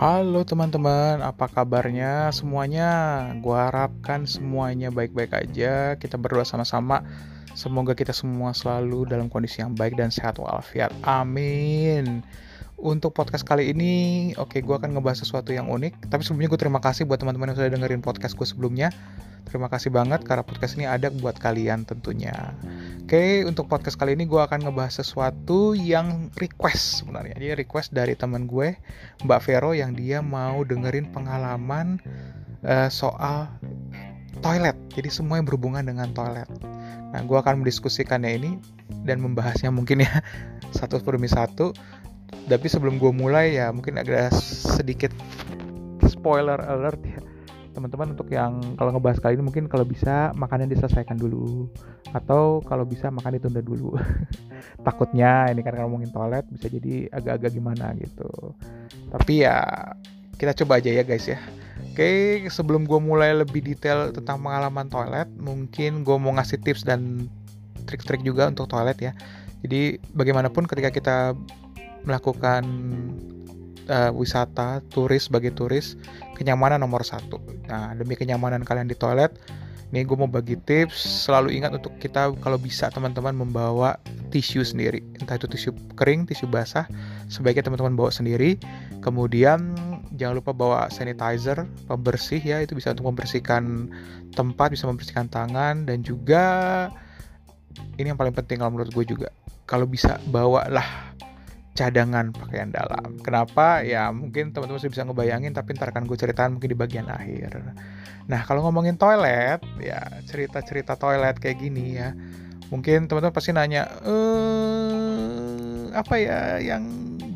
Halo teman-teman, apa kabarnya semuanya? Gua harapkan semuanya baik-baik aja. Kita berdoa sama-sama. Semoga kita semua selalu dalam kondisi yang baik dan sehat walafiat. Amin. Untuk podcast kali ini, oke okay, gue akan ngebahas sesuatu yang unik. Tapi sebelumnya gue terima kasih buat teman-teman yang sudah dengerin podcast gue sebelumnya. Terima kasih banget karena podcast ini ada buat kalian tentunya. Oke, untuk podcast kali ini gue akan ngebahas sesuatu yang request sebenarnya. Dia request dari teman gue, Mbak Vero, yang dia mau dengerin pengalaman uh, soal toilet. Jadi semua yang berhubungan dengan toilet. Nah, gue akan mendiskusikannya ini dan membahasnya mungkin ya satu demi satu. Tapi sebelum gue mulai ya mungkin agak sedikit spoiler alert ya. Teman-teman untuk yang kalau ngebahas kali ini mungkin kalau bisa makannya diselesaikan dulu. Atau kalau bisa makan ditunda dulu. Takutnya ini kan ngomongin toilet bisa jadi agak-agak gimana gitu. Tapi ya kita coba aja ya guys ya. Oke, sebelum gue mulai lebih detail tentang pengalaman toilet, mungkin gue mau ngasih tips dan trik-trik juga untuk toilet ya. Jadi bagaimanapun ketika kita melakukan uh, wisata turis sebagai turis kenyamanan nomor satu. Nah demi kenyamanan kalian di toilet ini gue mau bagi tips. Selalu ingat untuk kita kalau bisa teman-teman membawa tisu sendiri. Entah itu tisu kering tisu basah sebaiknya teman-teman bawa sendiri. Kemudian jangan lupa bawa sanitizer pembersih ya. Itu bisa untuk membersihkan tempat bisa membersihkan tangan dan juga ini yang paling penting kalau menurut gue juga. Kalau bisa bawalah cadangan pakaian dalam. Kenapa? Ya mungkin teman-teman sudah bisa ngebayangin tapi ntar akan gue ceritain mungkin di bagian akhir. Nah kalau ngomongin toilet, ya cerita-cerita toilet kayak gini ya. Mungkin teman-teman pasti nanya, eh apa ya yang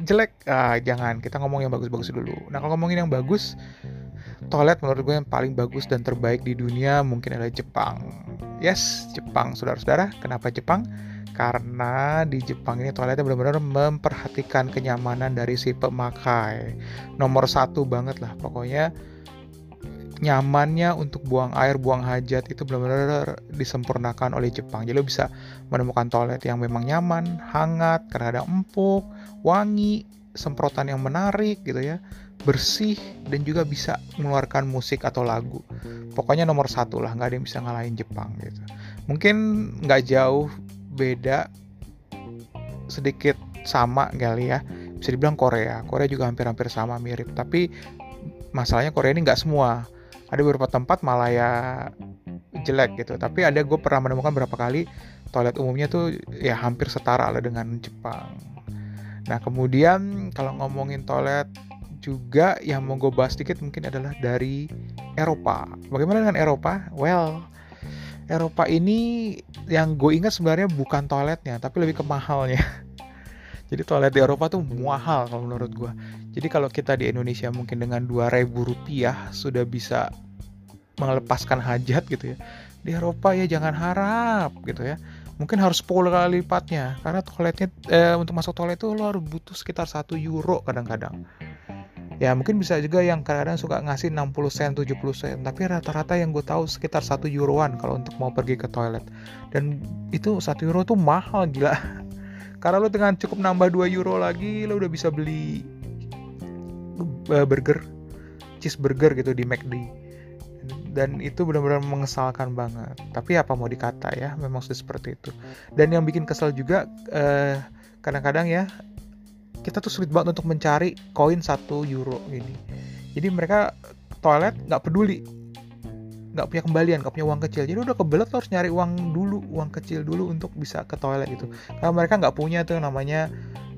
jelek? Ah jangan, kita ngomong yang bagus-bagus dulu. Nah kalau ngomongin yang bagus, toilet menurut gue yang paling bagus dan terbaik di dunia mungkin adalah Jepang. Yes, Jepang, saudara-saudara. Kenapa Jepang? Karena di Jepang ini toiletnya benar-benar memperhatikan kenyamanan dari si pemakai. Nomor satu banget lah pokoknya nyamannya untuk buang air buang hajat itu benar-benar disempurnakan oleh Jepang. Jadi lo bisa menemukan toilet yang memang nyaman hangat karena ada empuk wangi semprotan yang menarik gitu ya bersih dan juga bisa mengeluarkan musik atau lagu. Pokoknya nomor satu lah nggak ada yang bisa ngalahin Jepang gitu. Mungkin nggak jauh beda sedikit sama kali ya. Bisa dibilang Korea. Korea juga hampir-hampir sama mirip. Tapi masalahnya Korea ini nggak semua. Ada beberapa tempat malah ya jelek gitu. Tapi ada gue pernah menemukan berapa kali toilet umumnya tuh ya hampir setara lah dengan Jepang. Nah kemudian kalau ngomongin toilet juga yang mau gue bahas sedikit mungkin adalah dari Eropa. Bagaimana dengan Eropa? Well Eropa ini yang gue ingat sebenarnya bukan toiletnya tapi lebih ke mahalnya. Jadi toilet di Eropa tuh mahal kalau menurut gue. Jadi kalau kita di Indonesia mungkin dengan 2000 rupiah sudah bisa melepaskan hajat gitu ya. Di Eropa ya jangan harap gitu ya. Mungkin harus 10 kali lipatnya karena toiletnya eh, untuk masuk toilet itu lo harus butuh sekitar 1 euro kadang-kadang ya mungkin bisa juga yang kadang-kadang suka ngasih 60 sen 70 sen tapi rata-rata yang gue tahu sekitar satu euroan kalau untuk mau pergi ke toilet. Dan itu satu euro tuh mahal gila. Karena lo dengan cukup nambah 2 euro lagi lo udah bisa beli uh, burger cheeseburger gitu di McD dan itu benar-benar mengesalkan banget. Tapi apa mau dikata ya memang sudah seperti itu. Dan yang bikin kesal juga uh, kadang-kadang ya kita tuh sulit banget untuk mencari koin satu euro ini jadi mereka toilet nggak peduli. Nggak punya kembalian nggak punya uang kecil. Jadi udah kebelet harus nyari uang dulu uang kecil dulu untuk bisa ke toilet gitu. Karena mereka nggak punya tuh namanya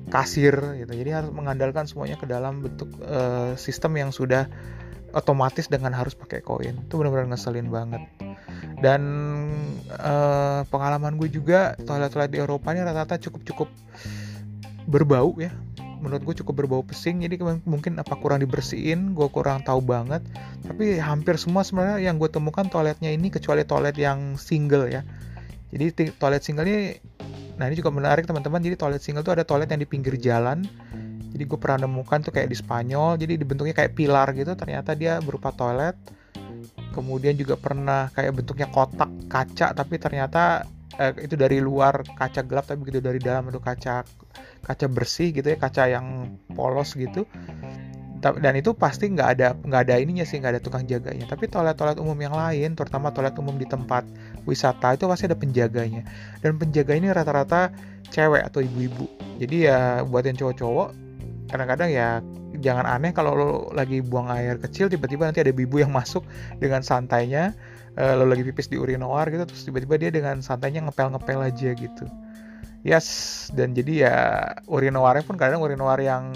kasir gitu. Jadi harus mengandalkan semuanya ke dalam bentuk uh, sistem yang sudah otomatis dengan harus pakai koin. Itu benar-benar ngeselin banget. Dan uh, pengalaman gue juga toilet-toilet di Eropa ini rata-rata cukup-cukup berbau ya menurut gue cukup berbau pesing. Jadi mungkin apa kurang dibersihin gue kurang tahu banget. Tapi hampir semua sebenarnya yang gue temukan toiletnya ini kecuali toilet yang single ya. Jadi toilet single ini nah ini juga menarik teman-teman. Jadi toilet single tuh ada toilet yang di pinggir jalan. Jadi gue pernah nemukan tuh kayak di Spanyol. Jadi dibentuknya kayak pilar gitu. Ternyata dia berupa toilet. Kemudian juga pernah kayak bentuknya kotak kaca tapi ternyata eh, itu dari luar kaca gelap tapi begitu dari dalam itu kaca kaca bersih gitu ya kaca yang polos gitu. Dan itu pasti nggak ada nggak ada ininya sih nggak ada tukang jaganya. Tapi toilet-toilet umum yang lain terutama toilet umum di tempat wisata itu pasti ada penjaganya. Dan penjaga ini rata-rata cewek atau ibu-ibu. Jadi ya buat yang cowok-cowok kadang-kadang ya jangan aneh kalau lo lagi buang air kecil tiba-tiba nanti ada ibu yang masuk dengan santainya uh, lo lagi pipis di urinoir gitu terus tiba-tiba dia dengan santainya ngepel-ngepel aja gitu yes dan jadi ya urinoirnya pun kadang urinoir yang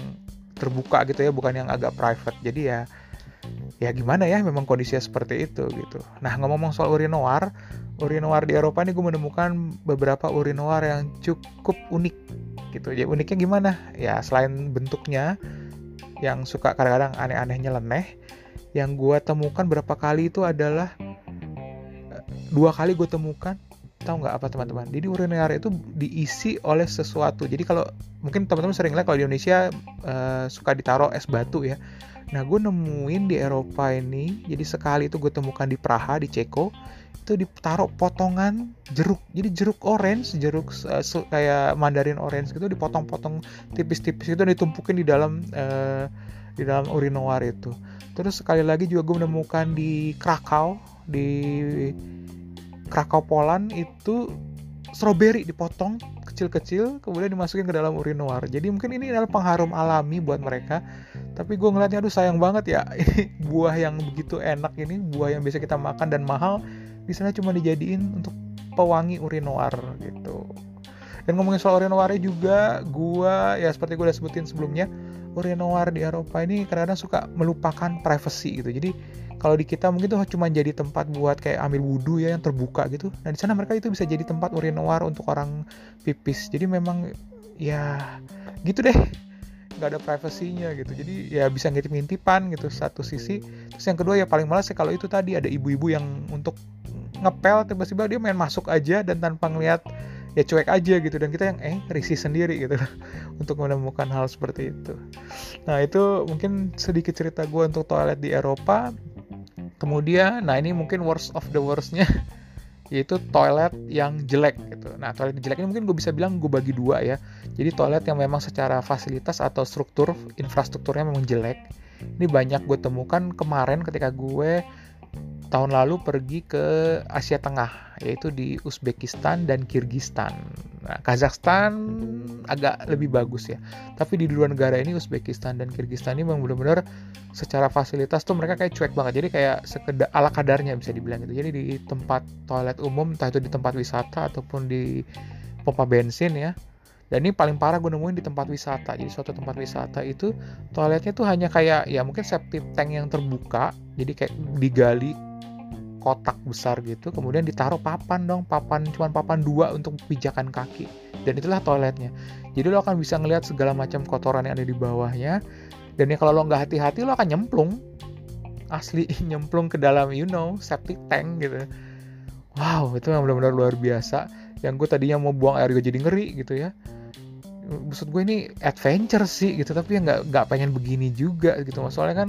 terbuka gitu ya bukan yang agak private. Jadi ya ya gimana ya memang kondisinya seperti itu gitu. Nah ngomong-ngomong soal urinoir urinoir di Eropa ini gue menemukan beberapa urinoir yang cukup unik gitu. Ya uniknya gimana? Ya selain bentuknya yang suka kadang-kadang aneh-aneh nyeleneh yang gue temukan berapa kali itu adalah dua kali gue temukan tahu nggak apa teman-teman? Jadi urinoir itu diisi oleh sesuatu. Jadi kalau mungkin teman-teman sering lihat kalau di Indonesia uh, suka ditaruh es batu ya. Nah gue nemuin di Eropa ini jadi sekali itu gue temukan di Praha di Ceko itu ditaruh potongan jeruk. Jadi jeruk orange jeruk uh, kayak mandarin orange gitu dipotong-potong tipis-tipis itu ditumpukin di dalam uh, di dalam urinoir itu. Terus sekali lagi juga gue menemukan di Krakow di Krakow Poland itu strawberry dipotong kecil-kecil kemudian dimasukin ke dalam urinoir jadi mungkin ini adalah pengharum alami buat mereka. Tapi gue ngeliatnya aduh sayang banget ya ini buah yang begitu enak ini buah yang bisa kita makan dan mahal di sana cuma dijadiin untuk pewangi urinoir gitu. Dan ngomongin soal urinoir juga gue ya seperti gue udah sebutin sebelumnya urinoir di Eropa ini kadang-kadang suka melupakan privacy gitu. Jadi kalau di kita mungkin tuh cuma jadi tempat buat kayak ambil wudhu ya yang terbuka gitu. Nah di sana mereka itu bisa jadi tempat urinoir untuk orang pipis. Jadi memang ya gitu deh. Nggak ada privasinya gitu. Jadi ya bisa ngintip-ngintipan gitu satu sisi. Terus yang kedua ya paling malas sih kalau itu tadi ada ibu-ibu yang untuk ngepel tiba-tiba dia main masuk aja dan tanpa ngeliat ya cuek aja gitu. Dan kita yang eh risih sendiri gitu. Untuk menemukan hal seperti itu. Nah itu mungkin sedikit cerita gue untuk toilet di Eropa kemudian nah ini mungkin worst of the worstnya yaitu toilet yang jelek gitu. Nah toilet jelek ini mungkin gue bisa bilang gue bagi dua ya. Jadi toilet yang memang secara fasilitas atau struktur infrastrukturnya memang jelek ini banyak gue temukan kemarin ketika gue tahun lalu pergi ke Asia Tengah yaitu di Uzbekistan dan Kirgistan. Nah, Kazakhstan agak lebih bagus ya. Tapi di dua negara ini Uzbekistan dan Kirgistan ini memang benar-benar secara fasilitas tuh mereka kayak cuek banget. Jadi kayak sekedar ala kadarnya bisa dibilang gitu. Jadi di tempat toilet umum entah itu di tempat wisata ataupun di pompa bensin ya. Dan ini paling parah gue nemuin di tempat wisata. Jadi suatu tempat wisata itu toiletnya tuh hanya kayak ya mungkin septic tank yang terbuka. Jadi kayak digali kotak besar gitu kemudian ditaruh papan dong papan cuman papan dua untuk pijakan kaki. Dan itulah toiletnya. Jadi lo akan bisa ngelihat segala macam kotoran yang ada di bawahnya. Dan ya kalau lo nggak hati-hati lo akan nyemplung. Asli nyemplung ke dalam you know septic tank gitu. Wow itu yang benar-benar luar biasa. Yang gue tadinya mau buang air gue jadi ngeri gitu ya. Maksud gue ini adventure sih gitu tapi ya nggak nggak pengen begini juga gitu. Soalnya kan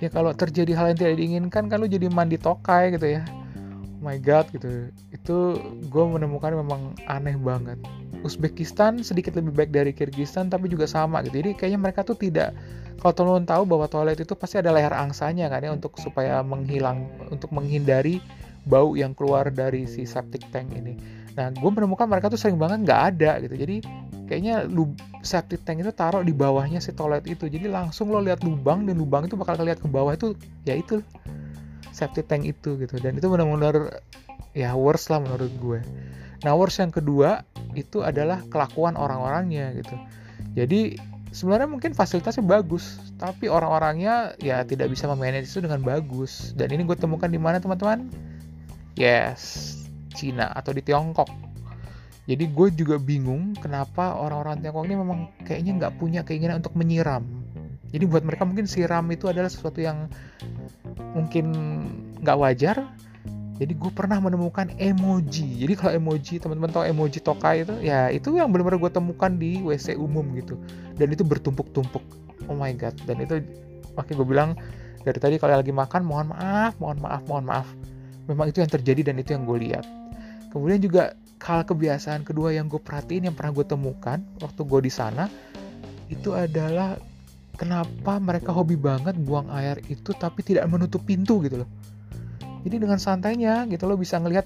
ya kalau terjadi hal yang tidak diinginkan kan lu jadi mandi tokai gitu ya. Oh my god gitu. Itu gue menemukan memang aneh banget. Uzbekistan sedikit lebih baik dari Kyrgyzstan tapi juga sama gitu. Jadi kayaknya mereka tuh tidak kalau teman-teman tahu bahwa toilet itu pasti ada leher angsanya kan ya untuk supaya menghilang untuk menghindari bau yang keluar dari si septic tank ini. Nah gue menemukan mereka tuh sering banget nggak ada gitu. Jadi kayaknya lub, septic tank itu taruh di bawahnya si toilet itu. Jadi langsung lo lihat lubang dan lubang itu bakal lihat ke bawah itu ya itu septic tank itu gitu. Dan itu benar-benar ya worst lah menurut gue. Nah worst yang kedua itu adalah kelakuan orang-orangnya gitu. Jadi sebenarnya mungkin fasilitasnya bagus tapi orang-orangnya ya tidak bisa memanage itu dengan bagus. Dan ini gue temukan di mana teman-teman? Yes Cina atau di Tiongkok jadi gue juga bingung kenapa orang-orang Tiongkok ini memang kayaknya nggak punya keinginan untuk menyiram. Jadi buat mereka mungkin siram itu adalah sesuatu yang mungkin nggak wajar. Jadi gue pernah menemukan emoji. Jadi kalau emoji teman-teman tahu emoji tokai itu ya itu yang benar-benar gue temukan di WC umum gitu. Dan itu bertumpuk-tumpuk. Oh my god. Dan itu makanya gue bilang dari tadi kalau lagi makan mohon maaf mohon maaf mohon maaf. Memang itu yang terjadi dan itu yang gue lihat. Kemudian juga hal kebiasaan kedua yang gue perhatiin yang pernah gue temukan waktu gue di sana itu adalah kenapa mereka hobi banget buang air itu tapi tidak menutup pintu gitu loh. Jadi dengan santainya gitu lo bisa ngelihat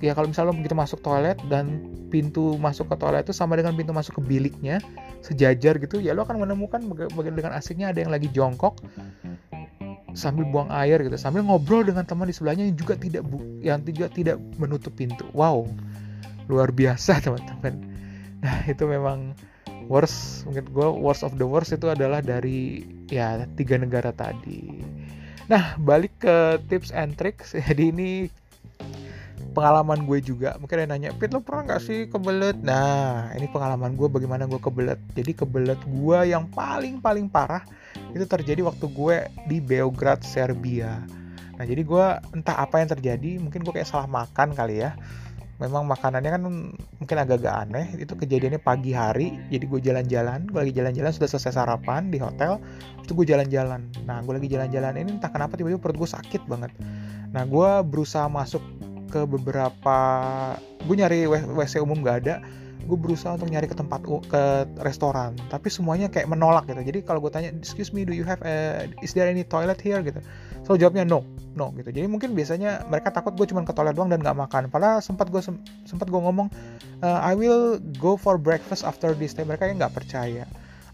ya kalau misalnya lo begitu masuk toilet dan pintu masuk ke toilet itu sama dengan pintu masuk ke biliknya sejajar gitu ya lo akan menemukan bagian dengan asiknya ada yang lagi jongkok sambil buang air gitu sambil ngobrol dengan teman di sebelahnya yang juga tidak bu yang juga tidak menutup pintu. Wow luar biasa teman-teman. Nah itu memang worst mungkin gue worst of the worst itu adalah dari ya tiga negara tadi. Nah balik ke tips and tricks. Jadi ini pengalaman gue juga. Mungkin ada nanya Pit lo pernah nggak sih kebelet? Nah ini pengalaman gue bagaimana gue kebelet. Jadi kebelet gue yang paling paling parah itu terjadi waktu gue di Beograd Serbia. Nah jadi gue entah apa yang terjadi mungkin gue kayak salah makan kali ya. Memang makanannya kan mungkin agak-agak aneh. Itu kejadiannya pagi hari jadi gue jalan-jalan gue lagi jalan-jalan sudah selesai sarapan di hotel itu gue jalan-jalan. Nah gue lagi jalan-jalan ini entah kenapa tiba-tiba perut gue sakit banget. Nah gue berusaha masuk ke beberapa gue nyari WC umum gak ada. Gue berusaha untuk nyari ke tempat ke restoran tapi semuanya kayak menolak gitu. Jadi kalau gue tanya excuse me do you have a, is there any toilet here? gitu. So jawabnya no no gitu. Jadi mungkin biasanya mereka takut gue cuma ke toilet doang dan nggak makan. Padahal sempat gue sempat gue ngomong uh, I will go for breakfast after this. Time mereka yang nggak percaya.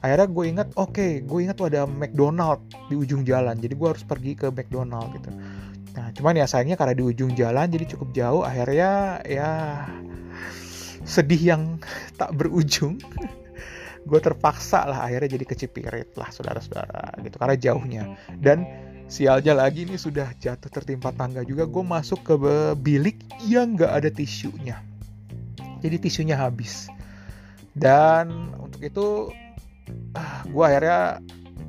Akhirnya gue ingat oke okay, gue ingat tuh ada McDonald di ujung jalan. Jadi gue harus pergi ke McDonald gitu Nah, cuman ya sayangnya karena di ujung jalan jadi cukup jauh, akhirnya ya sedih yang tak berujung. gue terpaksa lah akhirnya jadi kecipirit lah saudara-saudara gitu karena jauhnya. Dan sialnya lagi ini sudah jatuh tertimpa tangga juga gue masuk ke bilik yang gak ada tisunya. Jadi tisunya habis. Dan untuk itu ah, gue akhirnya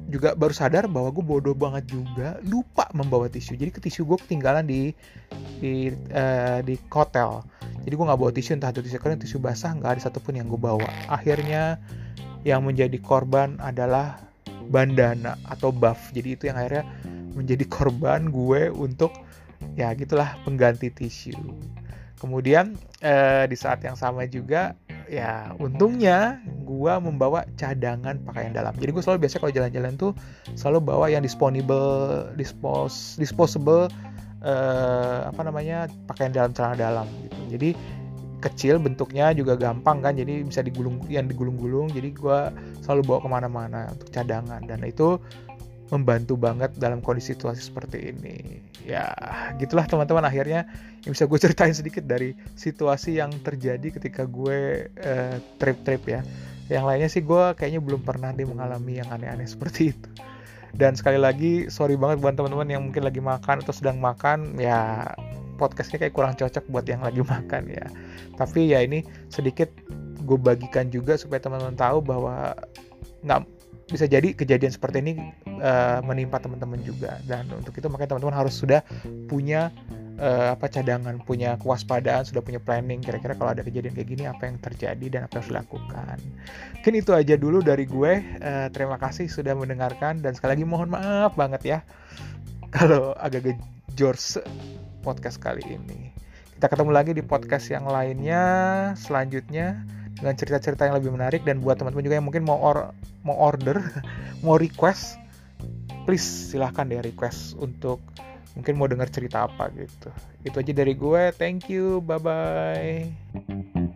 juga baru sadar bahwa gue bodoh banget juga lupa membawa tisu. Jadi ke tisu gue ketinggalan di di uh, di hotel jadi gue nggak bawa tisu entah itu tisu kering tisu basah nggak ada satupun yang gue bawa. Akhirnya yang menjadi korban adalah bandana atau buff. Jadi itu yang akhirnya menjadi korban gue untuk ya gitulah pengganti tisu. Kemudian uh, di saat yang sama juga ya untungnya gue membawa cadangan pakaian dalam. Jadi gue selalu biasa kalau jalan-jalan tuh selalu bawa yang disposable dispos disposable uh, apa namanya pakaian dalam celana dalam gitu. Jadi kecil bentuknya juga gampang kan jadi bisa digulung yang digulung-gulung jadi gue selalu bawa ke mana-mana untuk cadangan. Dan itu membantu banget dalam kondisi situasi seperti ini. Ya, gitulah teman-teman akhirnya yang bisa gue ceritain sedikit dari situasi yang terjadi ketika gue uh, trip-trip ya. Yang lainnya sih gue kayaknya belum pernah deh mengalami yang aneh-aneh seperti itu. Dan sekali lagi sorry banget buat teman-teman yang mungkin lagi makan atau sedang makan ya podcastnya kayak kurang cocok buat yang lagi makan ya. Tapi ya ini sedikit gue bagikan juga supaya teman-teman tahu bahwa nggak bisa jadi kejadian seperti ini uh, menimpa teman-teman juga dan untuk itu makanya teman-teman harus sudah punya uh, apa cadangan, punya kewaspadaan, sudah punya planning kira-kira kalau ada kejadian kayak gini apa yang terjadi dan apa yang harus dilakukan. Mungkin itu aja dulu dari gue. Uh, terima kasih sudah mendengarkan dan sekali lagi mohon maaf banget ya kalau agak gejors podcast kali ini. Kita ketemu lagi di podcast yang lainnya selanjutnya dengan cerita-cerita yang lebih menarik dan buat teman-teman juga yang mungkin mau or mau order mau request please silahkan deh request untuk mungkin mau dengar cerita apa gitu. Itu aja dari gue. Thank you. Bye bye